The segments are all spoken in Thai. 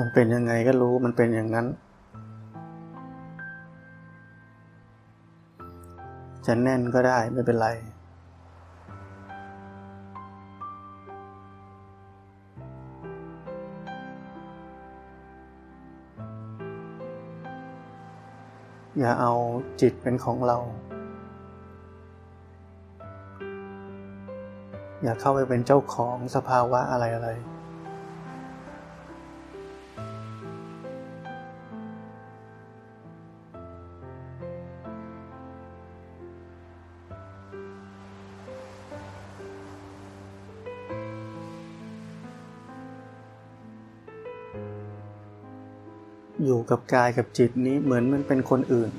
มันเป็นยังไงก็รู้มันเป็นอย่างนั้น จะแน่นก็ได้ไม่เป็นไร อย่าเอาจิตเป็นของเรา อย่าเข้าไปเป็นเจ้าของสภาวะอะไรอะไร กับกายกับจิตนี้เหมือนมันเป็นคนอื่น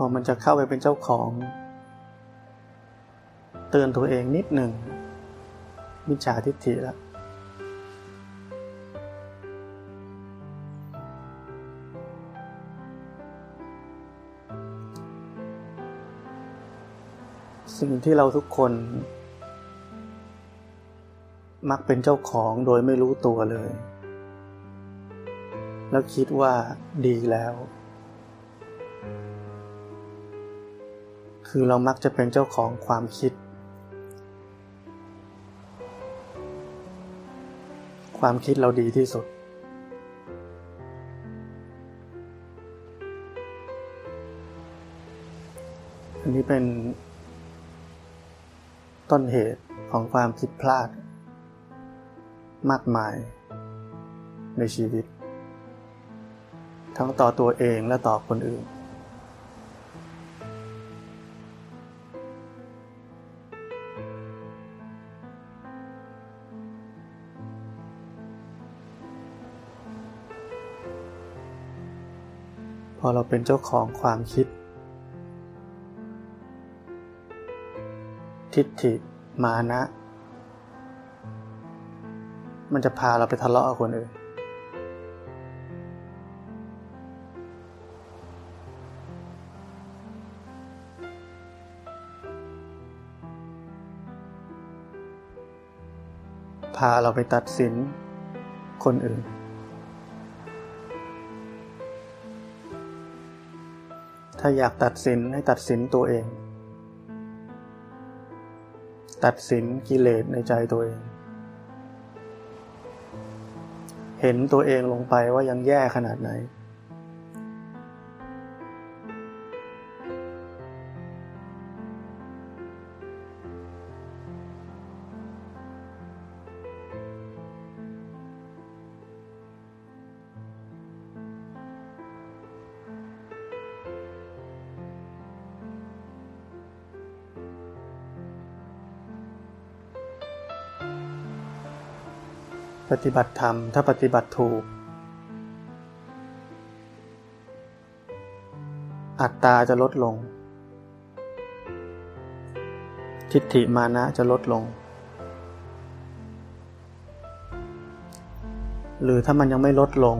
พอมันจะเข้าไปเป็นเจ้าของ เตือนตัวเองนิดหนึ่งมิจฉาทิฏฐิแล้ว สิ่งที่เราทุกคน มักเป็นเจ้าของโดยไม่รู้ตัวเลย แล้วคิดว่าดีแล้ว คือเรามักจะเป็นเจ้าของความคิด ความคิดเราดีที่สุดอันนี้เป็น ต้นเหตุของความผิดพลาด มากมาย ในชีวิต ทั้งต่อตัวเองและต่อคนอื่น พอเราเป็นเจ้าของความคิด ทิฏฐิมานะ มันจะพาเราไปทะเลาะกับคนอื่น พาเราไปตัดสินคนอื่นถ้าอยากตัดสินให้ตัดสินตัวเอง ตัดสินกิเลสในใจตัวเอง เห็นตัวเองลงไปว่ายังแย่ขนาดไหน ฏิบัติธรรม ถ้าปฏิบัติถูก อัตตาจะลดลง ทิฏฐิมานะจะลดลง หรือถ้ามันยังไม่ลดลง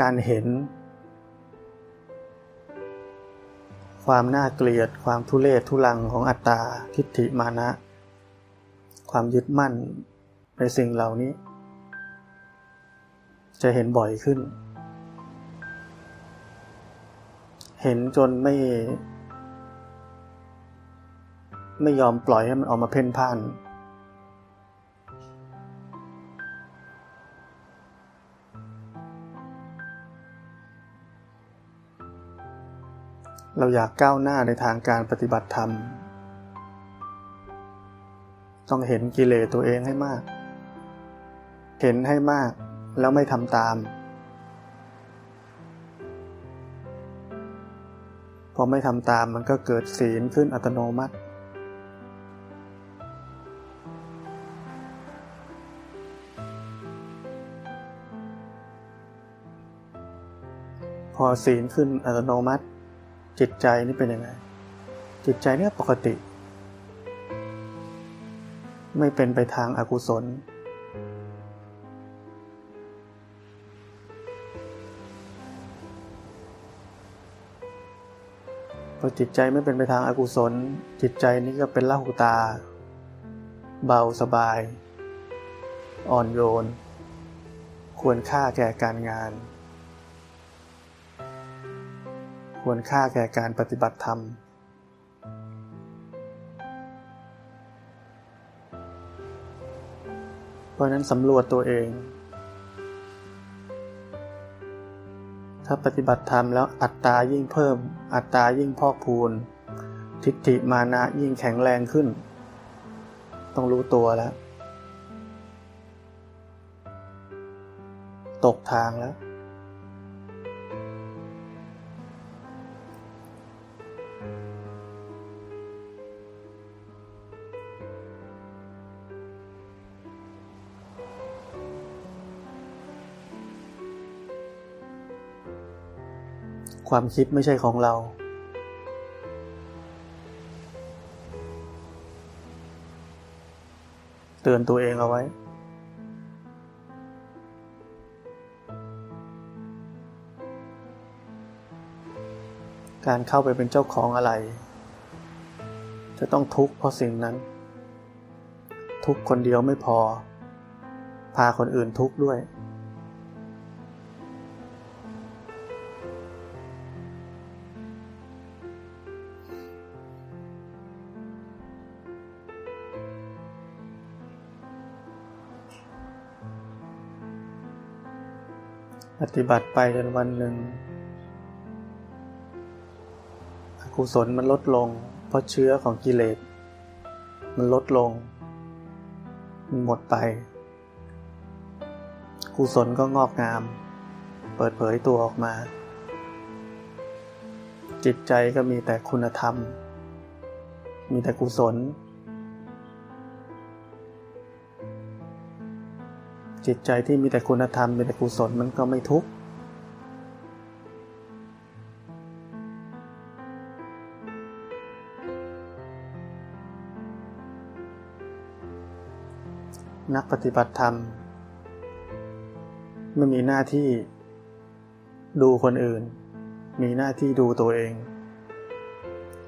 การเห็น ความน่าเกลียดความทุเลศทุลังของอัตตาทิฏฐิมานะความยึดมั่น ในสิ่งเหล่านี้ จะเห็นบ่อยขึ้น เห็นจนไม่ ไม่ยอมปล่อยให้มันออกมาเพ่นพ่าน เราอยากก้าวหน้าในทางการปฏิบัติธรรมต้องเห็นกิเลสตัวเองให้มาก เห็นให้มากแล้วไม่ทำตาม พอไม่ทำตามมันก็เกิดศีลขึ้นอัตโนมัติ พอศีลขึ้นอัตโนมัติ จิตใจนี่เป็นยังไง จิตใจเนี่ยปกติไไม่เป็นไปทางอากุศล พอจิตใจไม่เป็นไปทางอากุศล จิตใจนี้ก็เป็นละหูตา เบาสบาย อ่อนโยน ควรค่าแก่การงาน ควรค่าแก่การปฏิบัติธรรมเพราะนั้นสำรวจตัวเอง ถ้าปฏิบัติธรรมแล้วอัตตายิ่งเพิ่ม อัตตายิ่งพอกพูน ทิฏฐิมานะยิ่งแข็งแรงขึ้น ต้องรู้ตัวแล้ว ตกทางแล้ว ความคิดไม่ใช่ของเรา เตือนตัวเองเอาไว้ การเข้าไปเป็นเจ้าของอะไร จะต้องทุกข์เพราะสิ่งนั้น ทุกคนเดียวไม่พอ พาคนอื่นทุกข์ด้วย ฏิบัติไปจนวันหนึ่งอกุศลมันลดลง เพราะเชื้อของกิเลส มันลดลง มันหมดไป กุศลก็งอกงาม เปิดเผยตัวออกมา จิตใจก็มีแต่คุณธรรม มีแต่กุศล จิตใจที่มีแต่คุณธรรมมีแต่กุศลมันก็ไม่ทุกข์นักปฏิบัติธรรม ไม่มีหน้าที่ดูคนอื่น มีหน้าที่ดูตัวเอง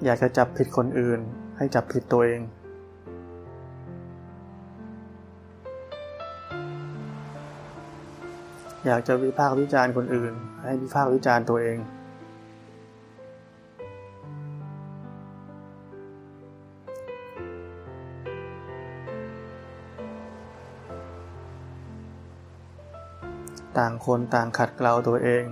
อยากจะจับผิดคนอื่น ให้จับผิดตัวเอง อยากจะวิพากษ์วิจารณ์คนอื่น ให้วิพากษ์วิจารณ์ตัวเอง ต่างคนต่างขัดเกลาตัวเอง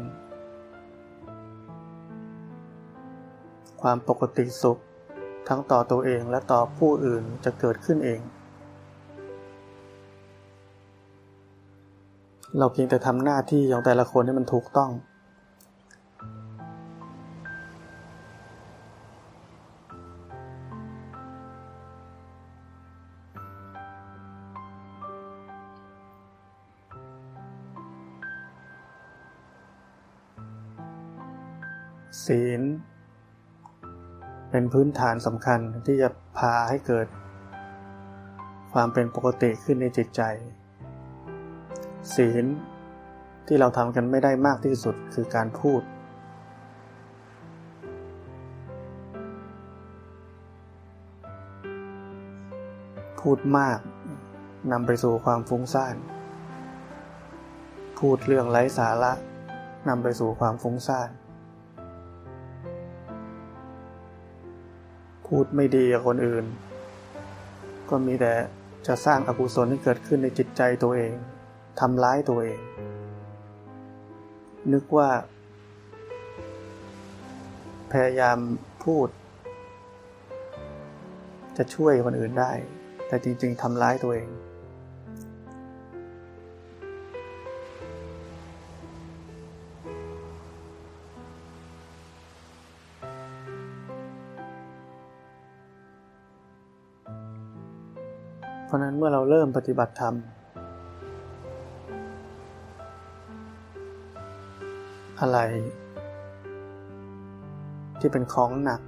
ความปกติสุขทั้งต่อตัวเองและต่อผู้อื่นจะเกิดขึ้นเอง เราเพียงแต่ทำหน้าที่ของแต่ละคนให้มันถูกต้อง ศีล เป็นพื้นฐานสำคัญที่จะพาให้เกิด ความเป็นปกติขึ้นในจิตใจ ศีลที่เราทำกันไม่ได้มากที่สุดคือการพูด พูดมากนำไปสู่ความฟุ้งซ่าน พูดเรื่องไร้สาระนำไปสู่ความฟุ้งซ่าน พูดไม่ดีกับคนอื่น ก็มีแต่จะสร้างอกุศลให้เกิดขึ้นในจิตใจตัวเอง ทำร้ายตัวเอง นึกว่า พยายามพูด จะช่วยคนอื่นได้ แต่จริง ๆทำร้ายตัวเอง เพราะนั้นเมื่อเราเริ่มปฏิบัติธรรม อะไร ที่เป็นของหนัก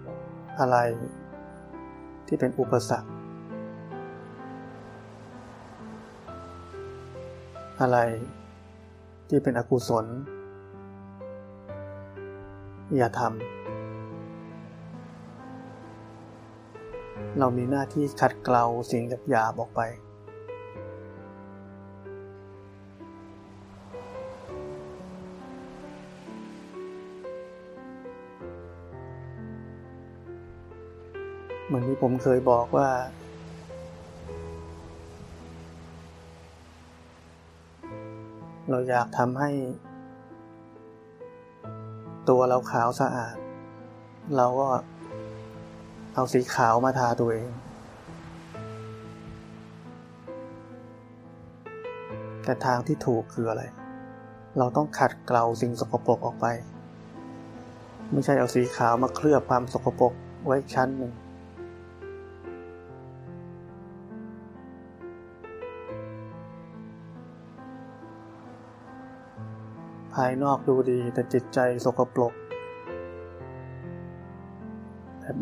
อะไร ที่เป็นอุปสรรค อะไรที่เป็นอกุศล อย่าทำเรามีหน้าที่ขัดเกลาสิ่งหยาบๆออกไป เหมือนที่ผมเคยบอกว่า เราอยากทำให้ ตัวเราขาวสะอาด เราก็เอาสีขาวมาทาตัวเอง แต่ทางที่ถูกคืออะไร เราต้องขัดเกลาสิ่งสกปรกออกไป ไม่ใช่เอาสีขาวมาเคลือบความสกปรกไว้ชั้นหนึ่งายนอกดูดีแต่จิตใจสกปรก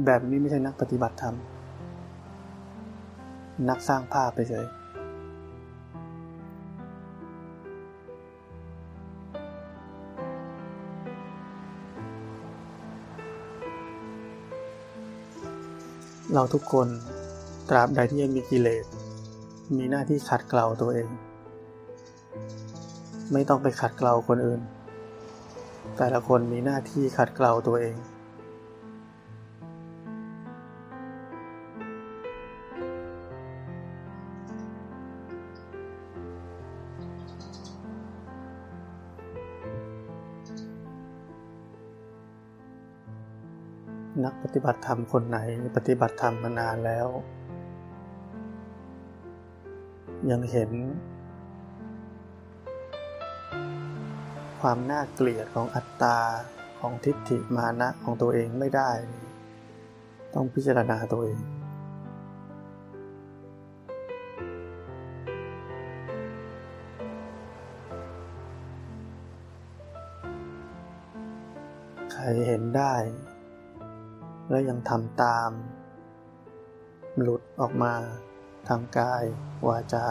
แบบนี้ไม่ใช่นักปฏิบัติธรรม นักสร้างภาพไปเฉยเราทุกคนตราบใดที่ยังมีกิเลส มีหน้าที่ขัดเกลาตัวเอง ไม่ต้องไปขัดเกลาคนอื่น แต่ละคนมีหน้าที่ขัดเกลาตัวเอง นักปฏิบัติธรรมคนไหนปฏิบัติธรรมมานานแล้ว ยังเห็น ความน่าเกลียดของอัตตาของทิฏฐิมานะของตัวเองไม่ได้ ต้องพิจารณาตัวเองใครเห็นได้ และยังทำตาม หลุดออกมาทางกาย วาจา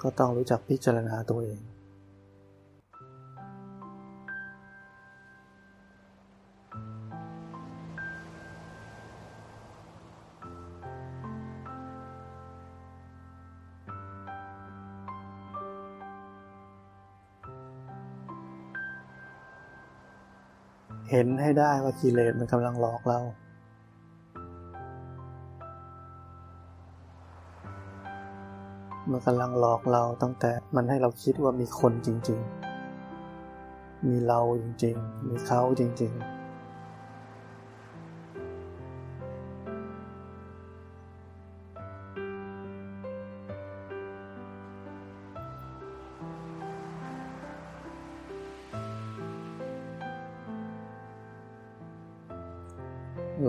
ก็ต้องรู้จักพิจารณาตัวเอง เห็นให้ได้ว่ากิเลสมันกำลังหลอกเรามันกำลังหลอกเราตั้งแต่มันให้เราคิดว่ามีคนจริง ๆ มีเราจริง ๆ มีเขาจริง ๆ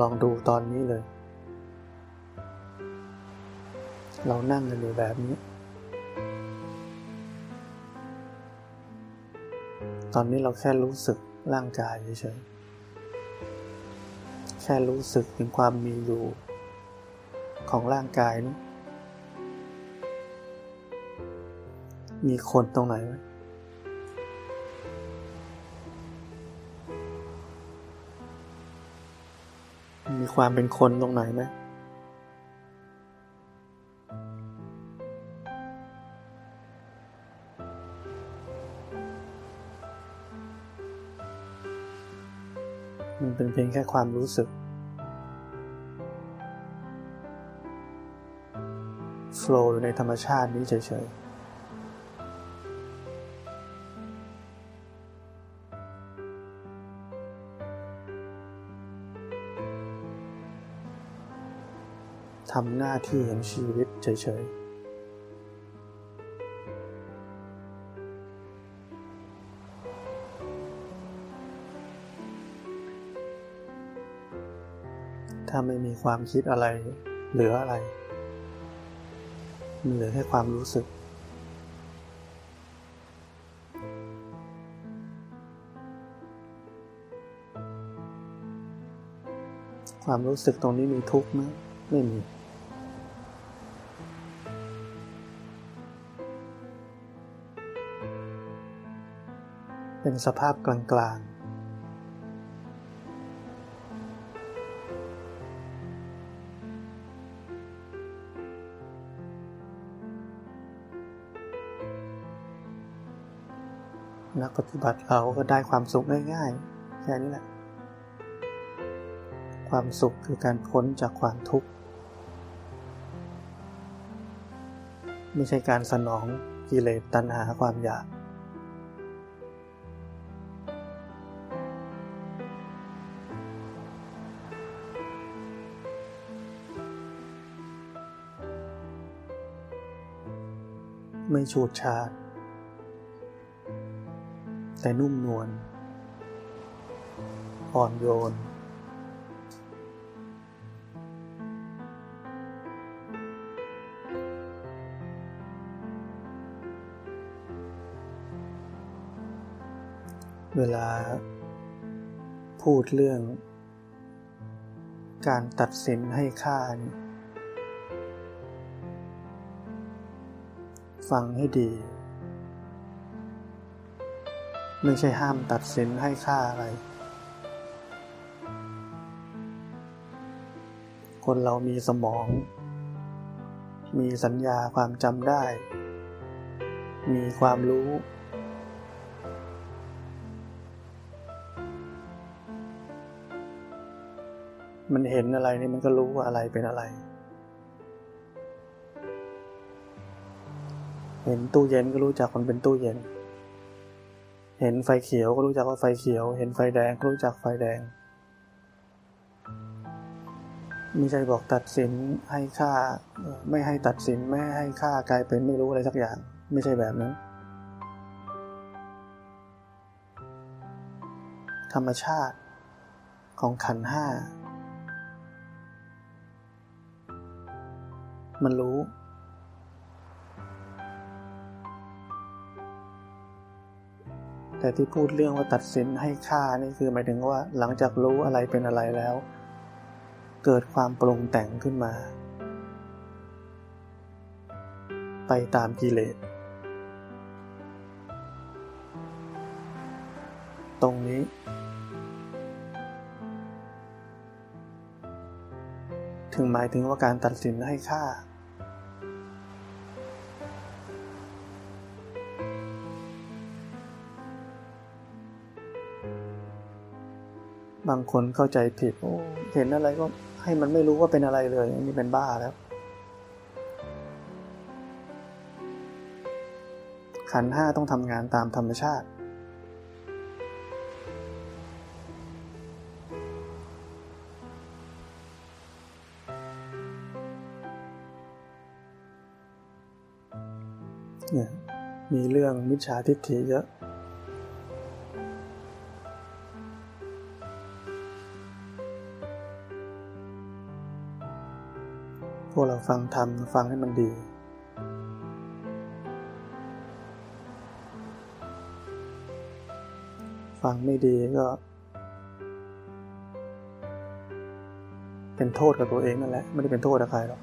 องดูตอนนี้เลย เรานั่งกันอยู่แบบนี้ ตอนนี้เราแค่รู้สึกร่างกายเฉยๆ แค่รู้สึกถึงความมีอยู่ ของร่างกายนี้มีคนตรงไหนไหม มีความเป็นคนตรงไหนไหมมันเป็นเพียงแค่ความรู้สึก โฟล์อยู่ในธรรมชาตินี้เฉยๆ ทำหน้าที่ของชีวิตเฉยๆถ้าไม่มีความคิดอะไร เหลืออะไร มันเหลือแค่ความรู้สึก ความรู้สึกตรงนี้มีทุกข์ไหมไม่มี สภาพกลางๆนักปฏิบัติเราก็ได้ความสุขง่ายๆ แค่นี้แหละ ความสุขคือการพ้นจากความทุกข์ ไม่ใช่การสนองกิเลสตัณหาความอยาก ไม่ฉูดฉาด แต่นุ่มนวลอ่อนโยน เวลาพูดเรื่องการตัดสินให้ค่านี่ ฟังให้ดี ไม่ใช่ห้ามตัดสินให้ค่าอะไร คนเรามีสมอง มีสัญญาความจำได้ มีความรู้ มันเห็นอะไรนี่มันก็รู้ว่าอะไรเป็นอะไร เห็นตู้เย็นก็รู้จักมันเป็นตู้เย็น เห็นไฟเขียวก็รู้จักว่าไฟเขียว เห็นไฟแดงก็รู้จักไฟแดงม่ใช่บอกตัดสินให้ค่า ไม่ให้ตัดสินไม่ให้ค่ากลายเป็นไม่รู้อะไรสักอย่าง ไม่ใช่แบบนั้น ธรรมชาติของขันห้า มันรู้ แต่ที่พูดเรื่องว่าตัดสินให้ค่านี่คือหมายถึงว่าหลังจากรู้อะไรเป็นอะไรแล้ว เกิดความปรุงแต่งขึ้นมา ไปตามกิเลส ตรงนี้ ถึงหมายถึงว่าการตัดสินให้ค่า บางคนเข้าใจผิดโอ้เห็นอะไรก็ให้มันไม่รู้ว่าเป็นอะไรเลยนี่เป็นบ้าแล้ว ขันห้าต้องทำงานตามธรรมชาติ เนี่ยมีเรื่องมิจฉาทิฏฐิเยอะ ฟังธรรมฟังให้มันดี ฟังไม่ดีก็ เป็นโทษกับตัวเองนั่นแหละ ไม่ได้เป็นโทษกับใครหรอก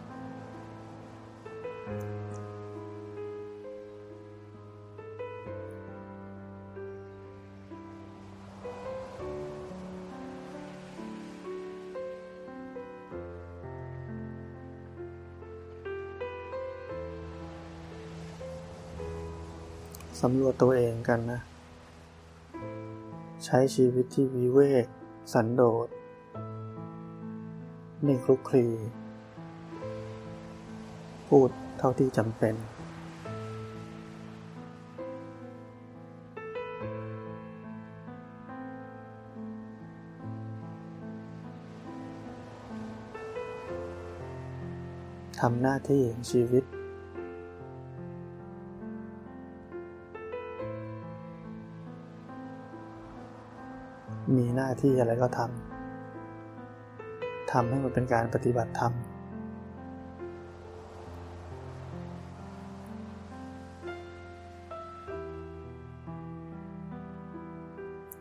ำรวจตัวเองกันนะ ใช้ชีวิตที่วิเวก สันโดษไม่คลุกคลี พูดเท่าที่จำเป็น ทำหน้าที่ชีวิต ที่อะไรก็ทำทำให้มันเป็นการปฏิบัติธรรม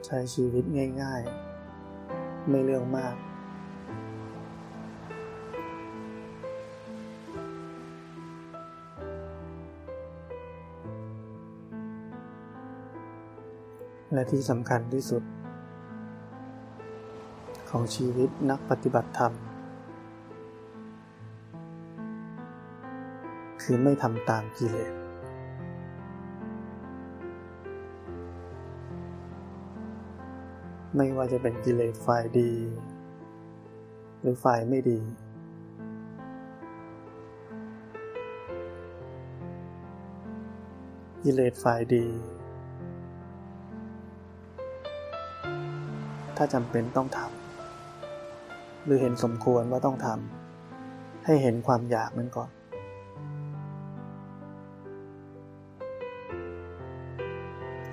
ใช้ชีวิตง่าย ๆ ไม่เรื่องมาก และที่สำคัญที่สุด ของชีวิตนักปฏิบัติธรรม คือไม่ทำตามกิเลสไม่ว่าจะเป็นกิเลสฝ่ายดี หรือฝ่ายไม่ดี กิเลสฝ่ายดี ถ้าจำเป็นต้องทำ หรือเห็นสมควรว่าต้องทำให้เห็นความอยากนั้นก่อน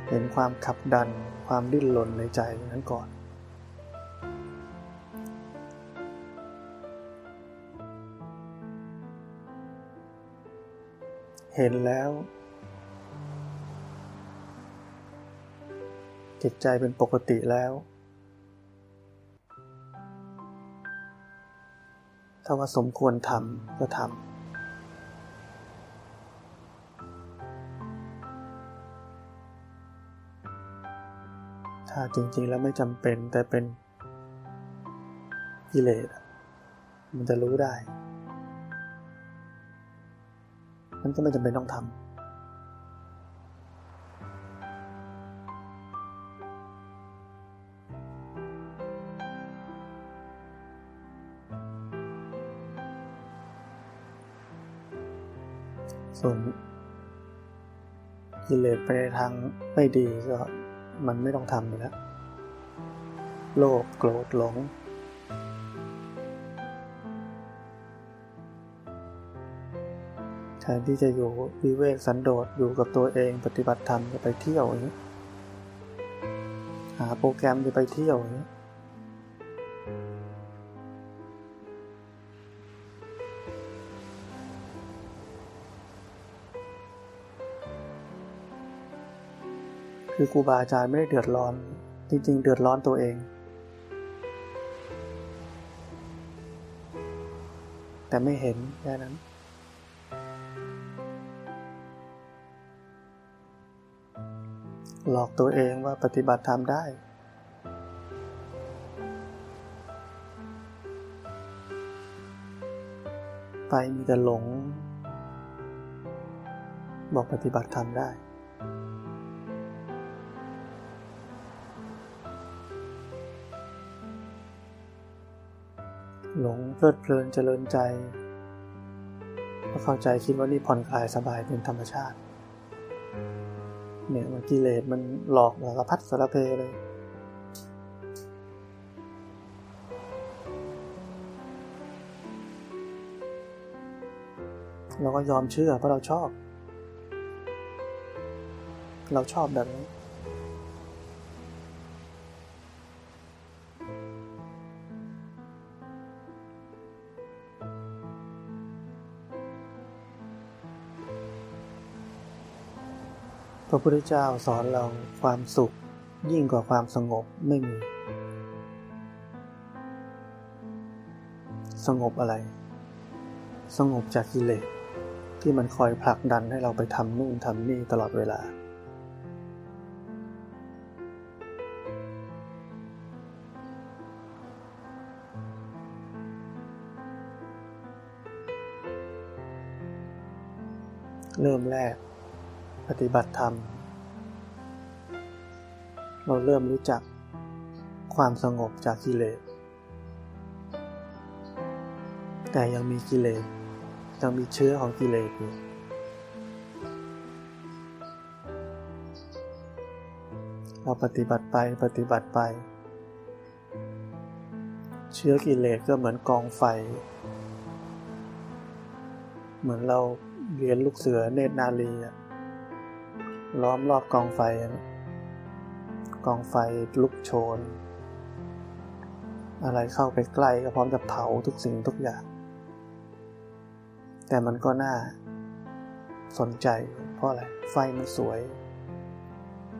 เห็นความขับดันความดิ้นรนในใจนั้นก่อน เห็นแล้ว จิตใจเป็นปกติแล้ว ถ้าว่าสมควรทำก็ทำถ้าจริงๆ แล้วไม่จำเป็นแต่เป็นกิเลสมันจะรู้ได้ มันก็ไม่จำเป็นต้องทำ ส่วนกิเลสไปในทางไม่ดีก็มันไม่ต้องทำแล้ว โลภโกรธหลง แทนที่จะอยู่วิเวกสันโดษอยู่กับตัวเองปฏิบัติธรรมจะไปเที่ยวอย่างนี้หาโปรแกรมจะไปเที่ยวอย่างนี้ คือครูบาอาจารย์ไม่ได้เดือดร้อน จริง ๆ เดือดร้อนตัวเอง แต่ไม่เห็นแค่นั้นหลอกตัวเองว่าปฏิบัติธรรมได้ ไปมีแต่หลง บอกปฏิบัติธรรมได้ หลงเพลิดเพลินเจริญใจก็เข้าใจคิดว่านี่ผ่อนคลายสบายเป็นธรรมชาติ เนี่ยมันกิเลสมันหลอกสารพัดสารเพเลย เราก็ยอมเชื่อเพราะเราชอบ เราชอบแบบนี้ ระพุทธเจ้าสอนเราความสุข ยิ่งกว่าความสงบไม่มี สงบอะไร สงบจากกิเลสที่มันคอยผลักดันให้เราไปทำนู่นทำนี่ตลอดเวลา เริ่มแรก ปฏิบัติธรรม เราเริ่มรู้จักความสงบจากกิเลส แต่ยังมีกิเลส ยังมีเชื้อของกิเลสอยู่ เราปฏิบัติไปปฏิบัติไป เชื้อกิเลสก็เหมือนกองไฟ เหมือนเราเรียนลูกเสือเนตรนาลีอะ ล้อมรอบกองไฟ กองไฟลุกโชน อะไรเข้าไปใกล้ก็พร้อมจะเผาทุกสิ่งทุกอย่าง แต่มันก็น่าสนใจเพราะอะไร ไฟมันสวย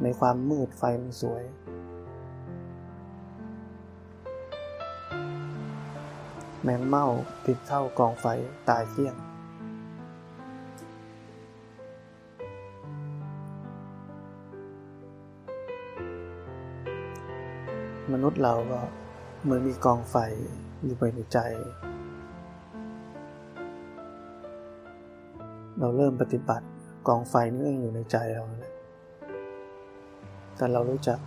ในความมืดไฟมันสวย แมงเม่าติดเข้ากองไฟตายเที่ยง มนุษย์เราก็เหมือนมีกองไฟอยู่ภายในใจ เราเริ่มปฏิบัติกองไฟนี่องอยู่ในใจเราแต่เรารู้จัก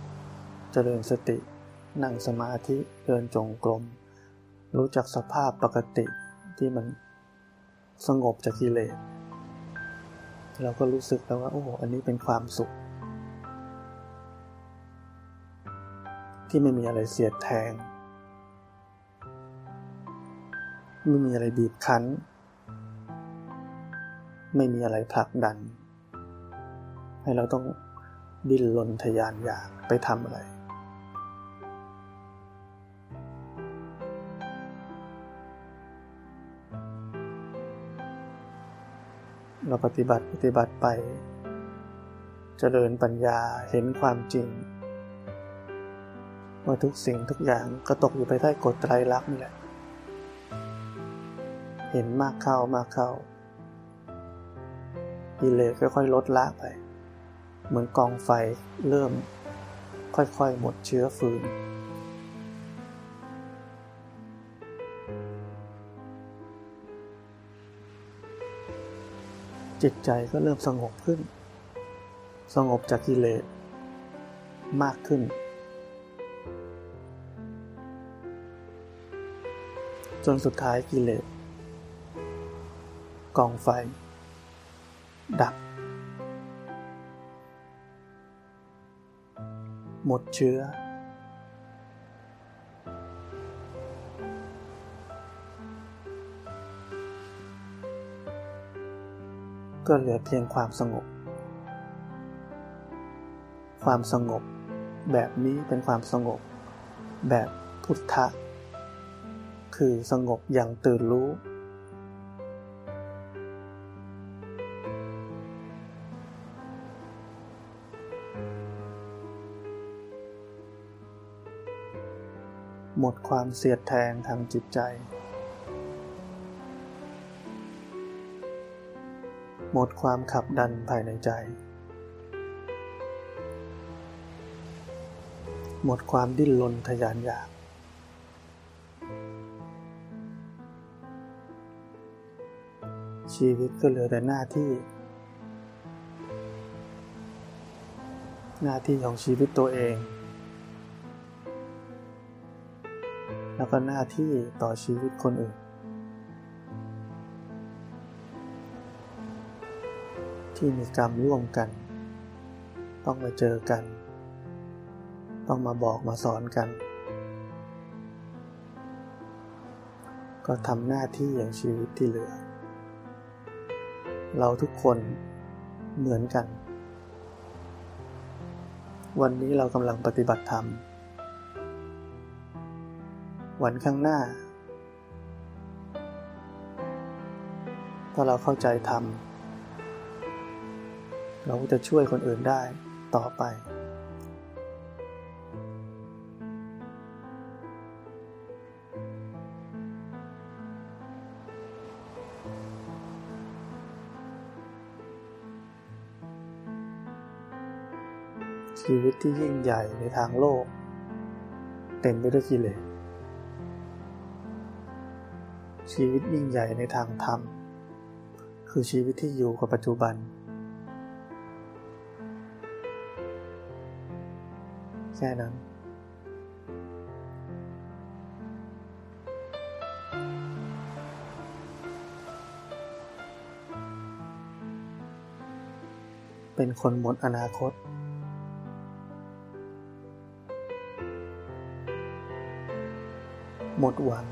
เจริญสติ นั่งสมาธิเดินจงกรม รู้จักสภาพปกติที่มันสงบจากกิเลสเราก็รู้สึกแล้วว่าโอ้อันนี้เป็นความสุข ที่ไม่มีอะไรเสียดแทง ไม่มีอะไรบีบคั้น ไม่มีอะไรผลักดัน ให้เราต้องดิ้นรนทยานอยากไปทำอะไร เราปฏิบัติปฏิบัติไปจเจริญปัญญาเห็นความจริง ว่าทุกสิ่งทุกอย่างก็ตกอยู่ภายใต้กฎไตรลักษณ์นี่แหละ เห็นมากเข้ามากเข้ากิเลสค่อยๆลดละไป เหมือนกองไฟเริ่ม ค่อยๆหมดเชื้อฟืนจิตใจก็เริ่มสงบขึ้น สงบจากกิเลสมากขึ้น จนสุดท้ายกิเลสกองไฟ ดับ หมดเชื้อ ก็เหลือเพียงความสงบ ความสงบ แบบนี้เป็นความสงบ แบบพุทธะ คือสงบอย่างตื่นรู้ หมดความเสียดแทงทางจิตใจ หมดความขับดันภายในใจ หมดความดิ้นรนทยานอยาก ชีวิตก็เหลือแต่หน้าที่ หน้าที่ของชีวิตตัวเอง แล้วก็หน้าที่ต่อชีวิตคนอื่น ที่มีกรรมร่วมกัน ต้องมาเจอกัน ต้องมาบอกมาสอนกันก็ทำหน้าที่อย่างชีวิตที่เหลือ เราทุกคนเหมือนกัน วันนี้เรากำลังปฏิบัติธรรม วันข้างหน้า ถ้าเราเข้าใจธรรม เราจะช่วยคนอื่นได้ต่อไป ชีวิตที่ยิ่งใหญ่ในทางโลก เต็มไปด้วยกิเลส ชีวิตยิ่งใหญ่ในทางธรรม คือชีวิตที่อยู่กับปัจจุบัน แค่นั้น เป็นคนหมดอนาคต หมดหวัง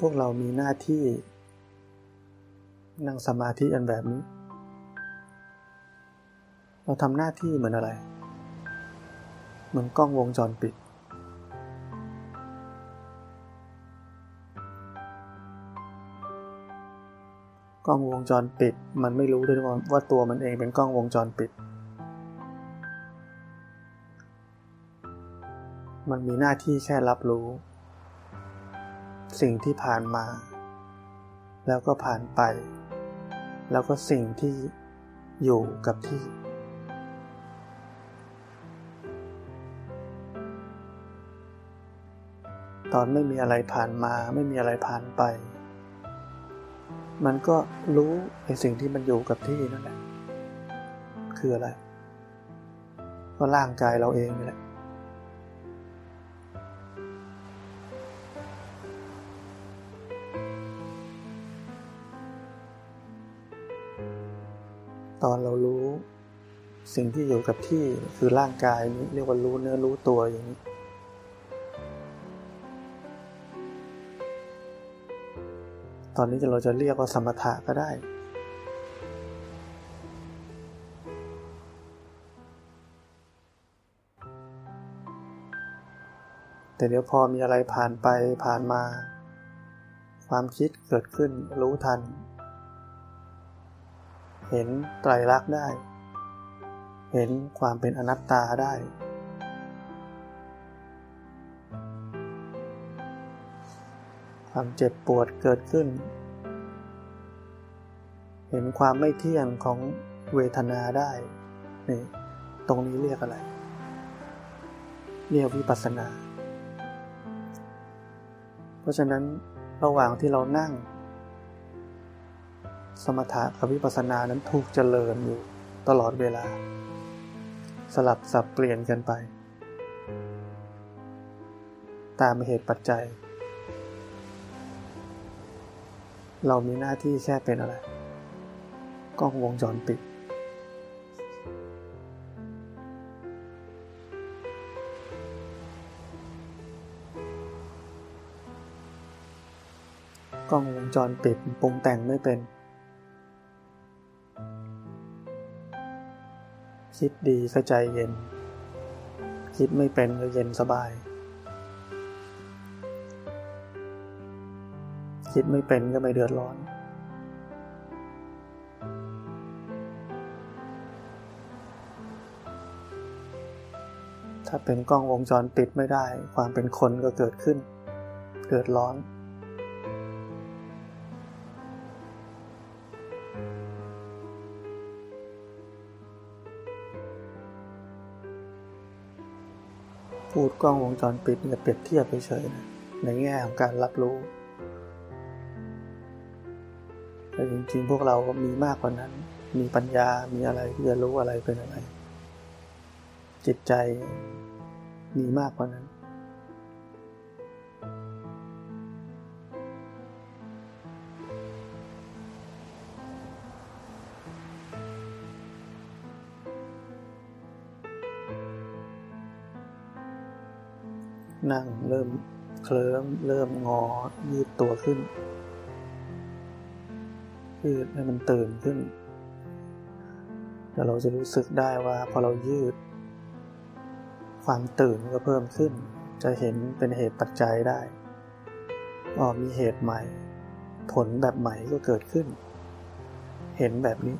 พวกเรามีหน้าที่ นั่งสมาธิอันแบบนี้ เราทำหน้าที่เหมือนอะไร เหมือนกล้องวงจรปิด กล้องวงจรปิด มันไม่รู้ด้วยว่าตัวมันเองเป็นกล้องวงจรปิด มันมีหน้าที่แค่รับรู้ สิ่งที่ผ่านมา แล้วก็ผ่านไป แล้วก็สิ่งที่อยู่กับที่ ตอนไม่มีอะไรผ่านมาไม่มีอะไรผ่านไป มันก็รู้ในสิ่งที่มันอยู่กับที่นั่นแหละคืออะไร ก็ร่างกายเราเองนี่แหละตอนเรารู้สิ่งที่อยู่กับที่คือร่างกายนี้เรียกว่ารู้เนื้อรู้ตัวอย่างนี้ ตอนนี้เราจะเรียกว่าสมถะก็ได้แต่เดี๋ยวพอมีอะไรผ่านไปผ่านมา ความคิดเกิดขึ้นรู้ทัน เห็นไตรลักษณ์ได้ เห็นความเป็นอนัตตาได้ ความเจ็บปวดเกิดขึ้น เห็นความไม่เที่ยงของเวทนาได้นี่ตรงนี้เรียกอะไร เรียกวิปัสสนา เพราะฉะนั้นระหว่างที่เรานั่ง สมถะกับวิปัสสนานั้นถูกเจริญอยู่ตลอดเวลา สลับสับเปลี่ยนกันไป ตามเหตุปัจจัย เรามีหน้าที่แค่เป็นอะไร กล้องวงจรปิด กล้องวงจรปิดปรุงแต่งไม่เป็น คิดดีก็ใจเย็น คิดไม่เป็นก็เย็นสบาย คิดไม่เป็นก็ไม่เดือดร้อน ถ้าเป็นกล้องวงจรปิดไม่ได้ ความเป็นคนก็เกิดขึ้น เดือดร้อน พูดกล้องวงจรปิดเนี่ยเปรียบเทียบเฉยๆนะในแง่ของการรับรู้ แต่จริงๆ พวกเราก็มีมากกว่านั้น มีปัญญา มีอะไรที่จะรู้อะไรเป็นอะไร จิตใจมีมากกว่านั้น นั่งเริ่มเคลิ้มเริ่มงอยืดตัวขึ้น ยืดให้มันตื่นขึ้น แล้วเราจะรู้สึกได้ว่าพอเรายืด ความตื่นก็เพิ่มขึ้น จะเห็นเป็นเหตุปัจจัยได้อ๋อมีเหตุใหม่ ผลแบบใหม่ก็เกิดขึ้น เห็นแบบนี้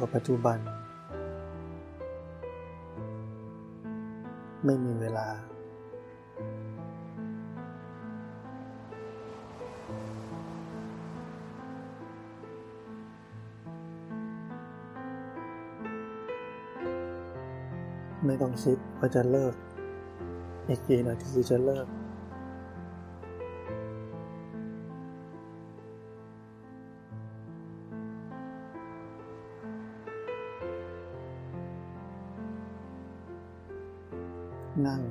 กับปัจจุบัน ไม่มีเวลา ไม่ต้องคิดว่าจะเลิกอีกกี่นาทีจะเลิก นั่ง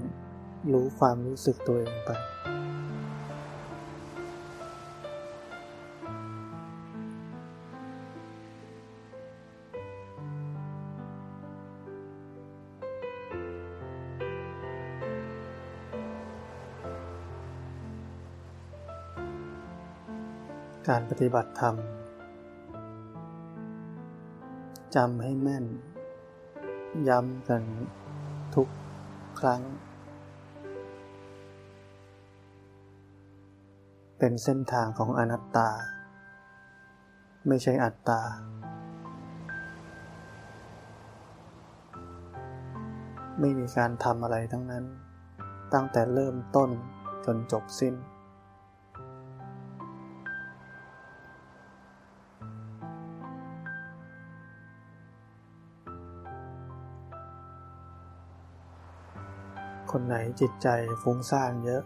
รู้ความรู้สึกตัวเองไป การปฏิบัติธรรมจำให้แม่น ย้ำกันทุก ครั้ง เป็นเส้นทางของอนัตตา ไม่ใช่อัตตา ไม่มีการทำอะไรทั้งนั้น ตั้งแต่เริ่มต้นจนจบสิ้น คนไหนจิตใจฟุ้งซ่านเยอะ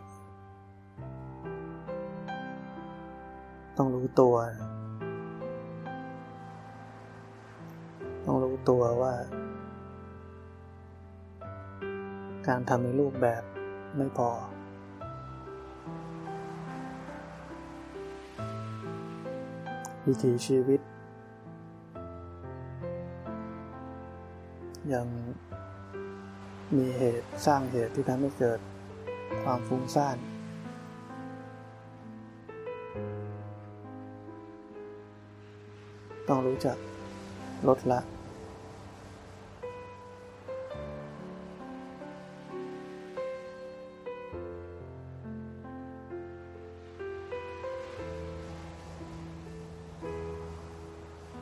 ต้องรู้ตัว ต้องรู้ตัวว่า การทำในรูปแบบไม่พอ วิถีชีวิต ยัง มีเหตุสร้างเหตุที่ทำให้เกิดความฟุ้งซ่าน ต้องรู้จักลดละ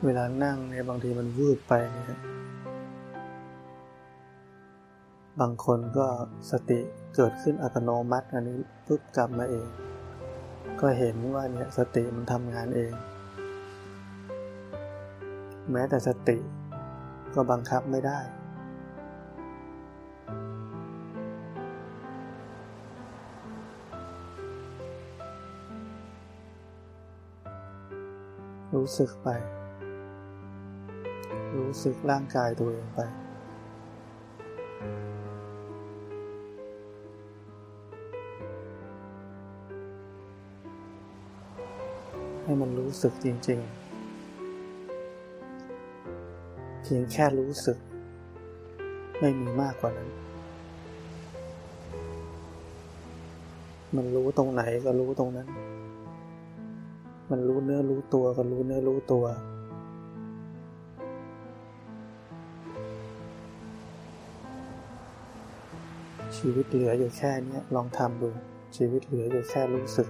เวลานั่งเนี่ยบางทีมันวืบไปเนี่ยบ บางคนก็สติเกิดขึ้นอัตโนมัติ อันนี้ปุ๊บกลับมาเอง ก็เห็นว่าเนี่ยสติมันทำงานเอง แม้แต่สติก็บังคับไม่ได้ รู้สึกไป รู้สึกร่างกายตัวเองไป รู้สึกจริง ๆ เพียงแค่รู้สึก ไม่มีมากกว่านั้น มันรู้ตรงไหนก็รู้ตรงนั้น มันรู้เนื้อรู้ตัวก็รู้เนื้อรู้ตัว ชีวิตเหลืออยู่แค่นี้ลองทำดู ชีวิตเหลืออยู่แค่รู้สึก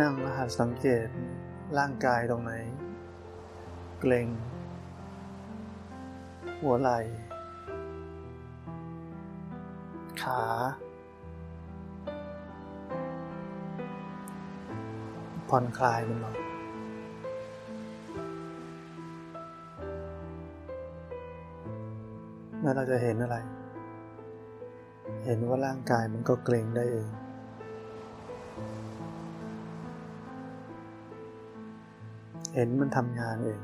นั่งรหัสสังเกตร่างกายตรงไหน เกร็ง หัวไหล่ ขา ผ่อนคลายมันหน่อยแล้วเราจะเห็นอะไร เห็นว่าร่างกายมันก็เกร็งได้เอง เห็นมันทำงานเอง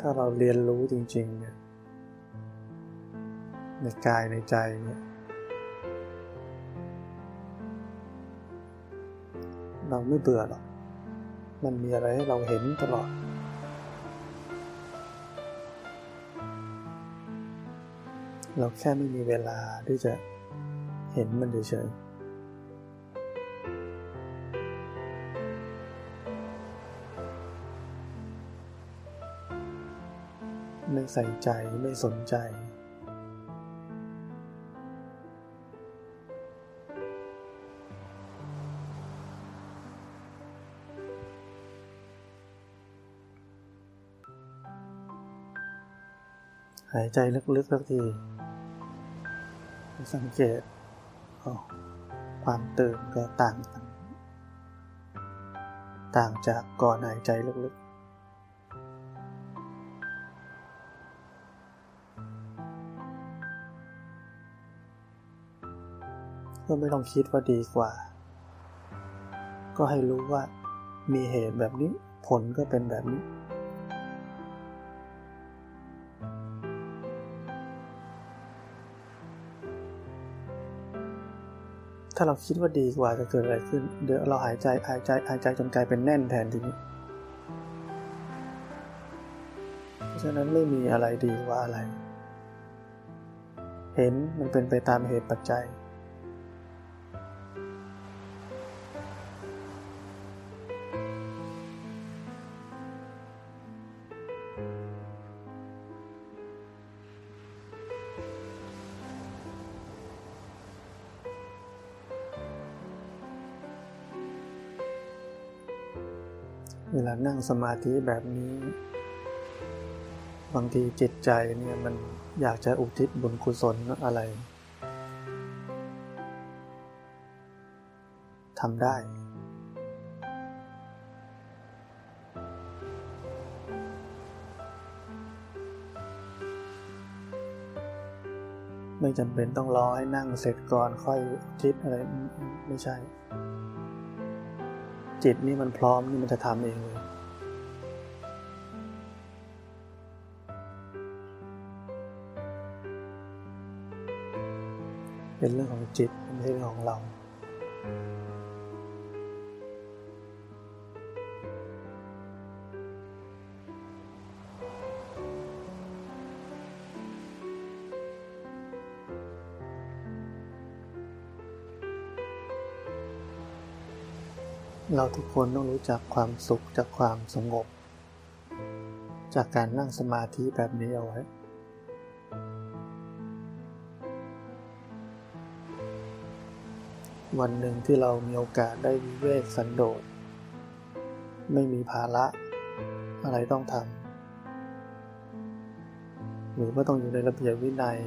ถ้าเราเรียนรู้จริงๆเนี่ยในกายในใจเนี่ยเราไม่เบื่อหรอก มันมีอะไรให้เราเห็นตลอด เราแค่ไม่มีเวลาที่จะเห็นมันเฉยๆไม่ใส่ใจไม่สนใจ หายใจลึกๆสักที สังเกตความตื่นก็ต่างกัน ต่างจากก่อนหายใจลึกๆ ก็ไม่ต้องคิดว่าดีกว่า ก็ให้รู้ว่ามีเหตุแบบนี้ผลก็เป็นแบบนี้าเราคิดว่าดีกว่าจะเกิดอะไรขึ้น เดี๋ยวเราหายใจหายใจหายใจจนกลายเป็นแน่นแทนทีนี้เพราะฉะนั้นไม่มีอะไรดีกว่าอะไร เห็นมันเป็นไปตามเหตุปัจจัย นั่งสมาธิแบบนี้ บางทีจิตใจเนี่ยมันอยากจะอุทิศบุญกุศลอะไรทำได้ ไม่จำเป็นต้องรอให้นั่งเสร็จก่อนค่อยทิศอะไร ไม่ใช่ จิตนี่มันพร้อมนี่มันจะทำเองเลย เป็นเรื่องของจิตไม่ใช่เรื่องของเรา เราทุกคนต้องรู้จักความสุขจากความสงบ จากการนั่งสมาธิแบบนี้เอาไว้ วันหนึ่งที่เรามีโอกาสได้วิเวกสันโดษ ไม่มีภาระ อะไรต้องทำหรือว่าต้องอยู่ในระเบียบวินัย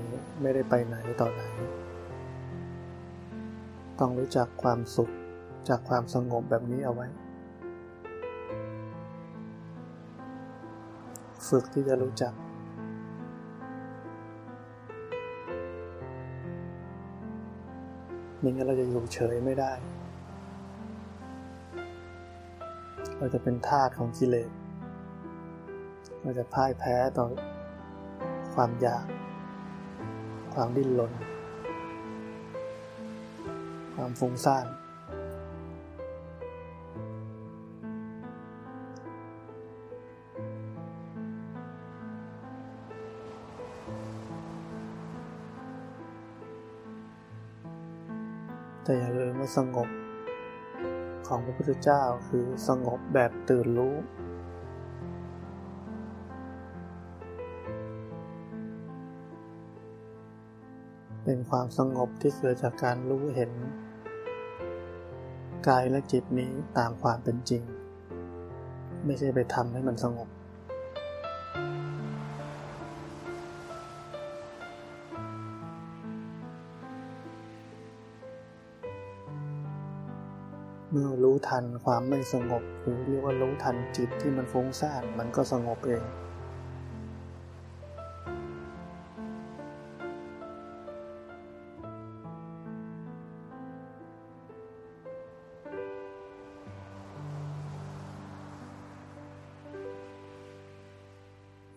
ไม่ได้ไปไหนต่อไหน ต้องรู้จักความสุขจากความสงบแบบนี้เอาไว้ ฝึกที่จะรู้จัก มิงั้นเราจะอยู่เฉยไม่ได้ เราจะเป็นทาสของกิเลส เราจะพ่ายแพ้ต่อความอยาก ความดิ้นรน ความฟุ้งซ่าน แต่อย่าลืมว่าสงบ ของพระพุทธเจ้าคือสงบแบบตื่นรู้ เป็นความสงบที่เกิดจากการรู้เห็น กายและจิตนี้ตามความเป็นจริง ไม่ใช่ไปทำให้มันสงบ เมื่อรู้ทันความไม่สงบ หรือเรียกว่ารู้ทันจิตที่มันฟุ้งซ่านมันก็สงบเอง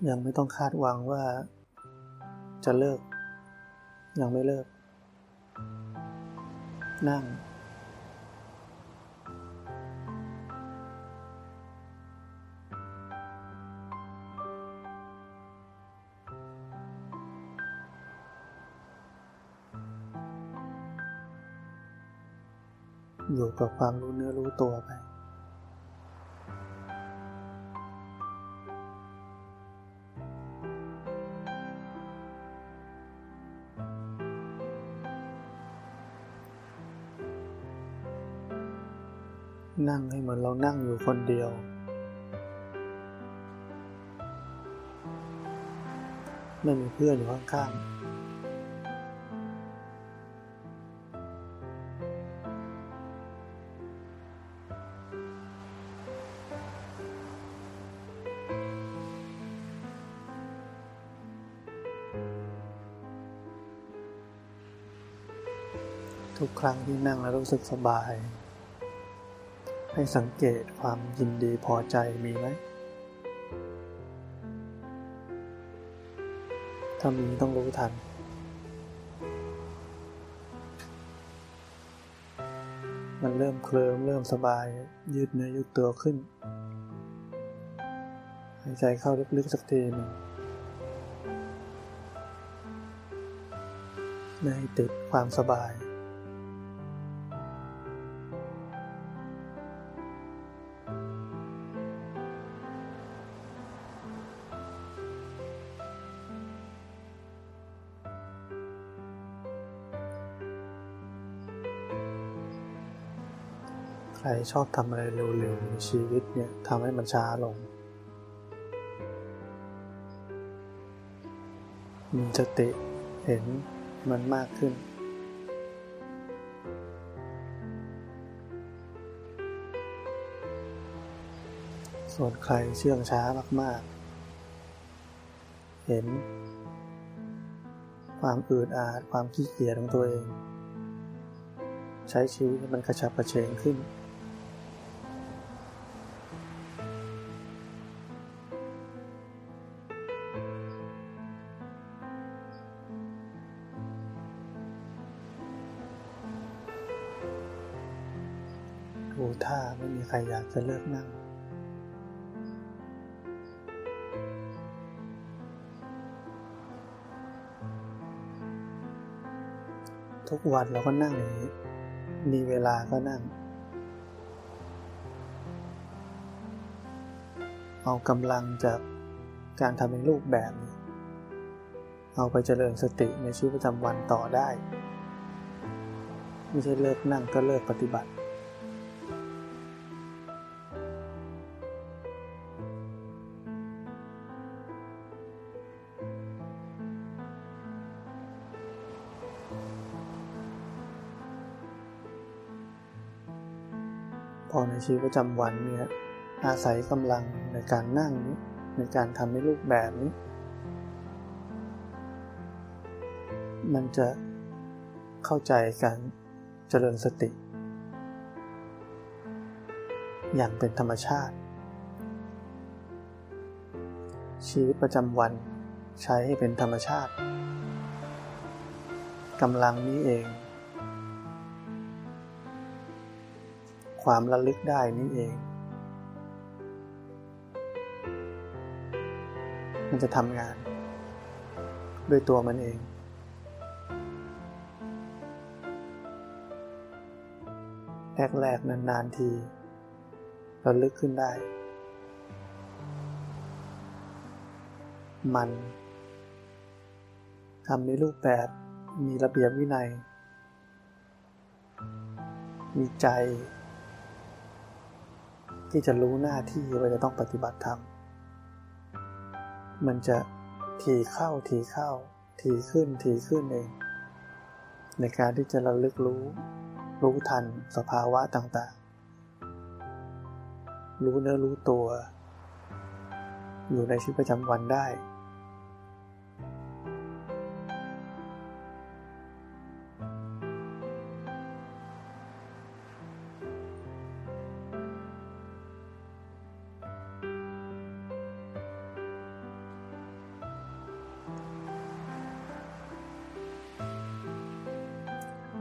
ยังไม่ต้องคาดหวังว่าจะเลิก ยังไม่เลิก นั่ง อยู่กับความรู้เนื้อรู้ตัวไป นั่งให้เหมือนเรานั่งอยู่คนเดียวไม่มีเพื่อนอยู่ข้างๆ รั้งที่นั่งแล้วรู้สึกสบาย ให้สังเกตความยินดีพอใจมีไหม ถ้ามีต้องรู้ทันมันเริ่มเคลิมเริ่มสบาย ยืดเนื้อยืดตัวขึ้น หายใจเข้าลึกๆสักทีหนึ่งไม่ให้ติดความสบาย ใครชอบทำอะไรเร็วๆในชีวิตเนี่ยทำให้มันช้าลง มีสติเห็นมันมากขึ้น ส่วนใครเชื่องช้ามากๆ เห็น ความอืดอาดความขี้เกียจของตัวเอง ใช้ชีวิตมันกระฉับกระเฉงขึ้น ใครอยากจะเลิกนั่ง ทุกวันเราก็นั่งอย่างนี้ มีเวลาก็นั่ง เอากำลังจากการทำเป็นรูปแบบนี้เอาไปเจริญสติในชีวิตประจำวันต่อได้ ไม่ใช่เลิกนั่งก็เลิกปฏิบัติ พอในชีวิตประจำวันเนี่ยอาศัยกำลังในการนั่งนี้ในการทำในรูปแบบนี้ มันจะเข้าใจการเจริญสติ อย่างเป็นธรรมชาติ ชีวิตประจำวันใช้ให้เป็นธรรมชาติกำลังนี้เอง ความระลึกได้นี่เอง มันจะทำงาน ด้วยตัวมันเองแรกๆนานๆทีระลึกขึ้นได้ มันทำในรูปแบบมีระเบียบวินัย มีใจ ที่จะรู้หน้าที่ว่าจะต้องปฏิบัติธรรม มันจะทีเข้าทีเข้า ทีขึ้นทีขึ้นเอง ในการที่จะระลึกรู้ รู้ทันสภาวะต่างๆ รู้เนื้อรู้ตัว อยู่ในชีวิตประจำวันได้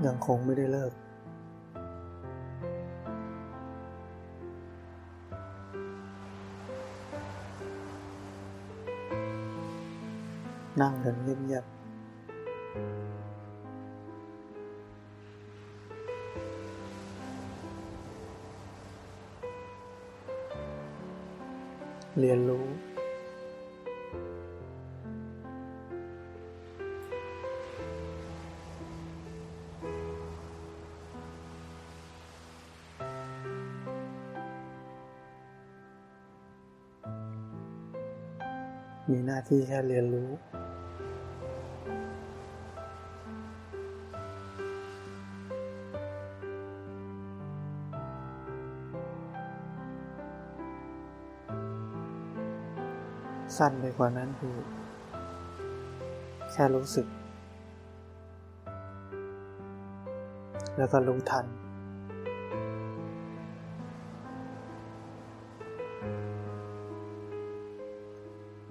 ยังคงไม่ได้เลิก นั่งกันเงียบๆเรียนรู้ ที่แค่เรียนรู้ สั้นไปกว่านั้นคือ แค่รู้สึก แล้วก็รู้ทัน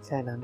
แค่นั้น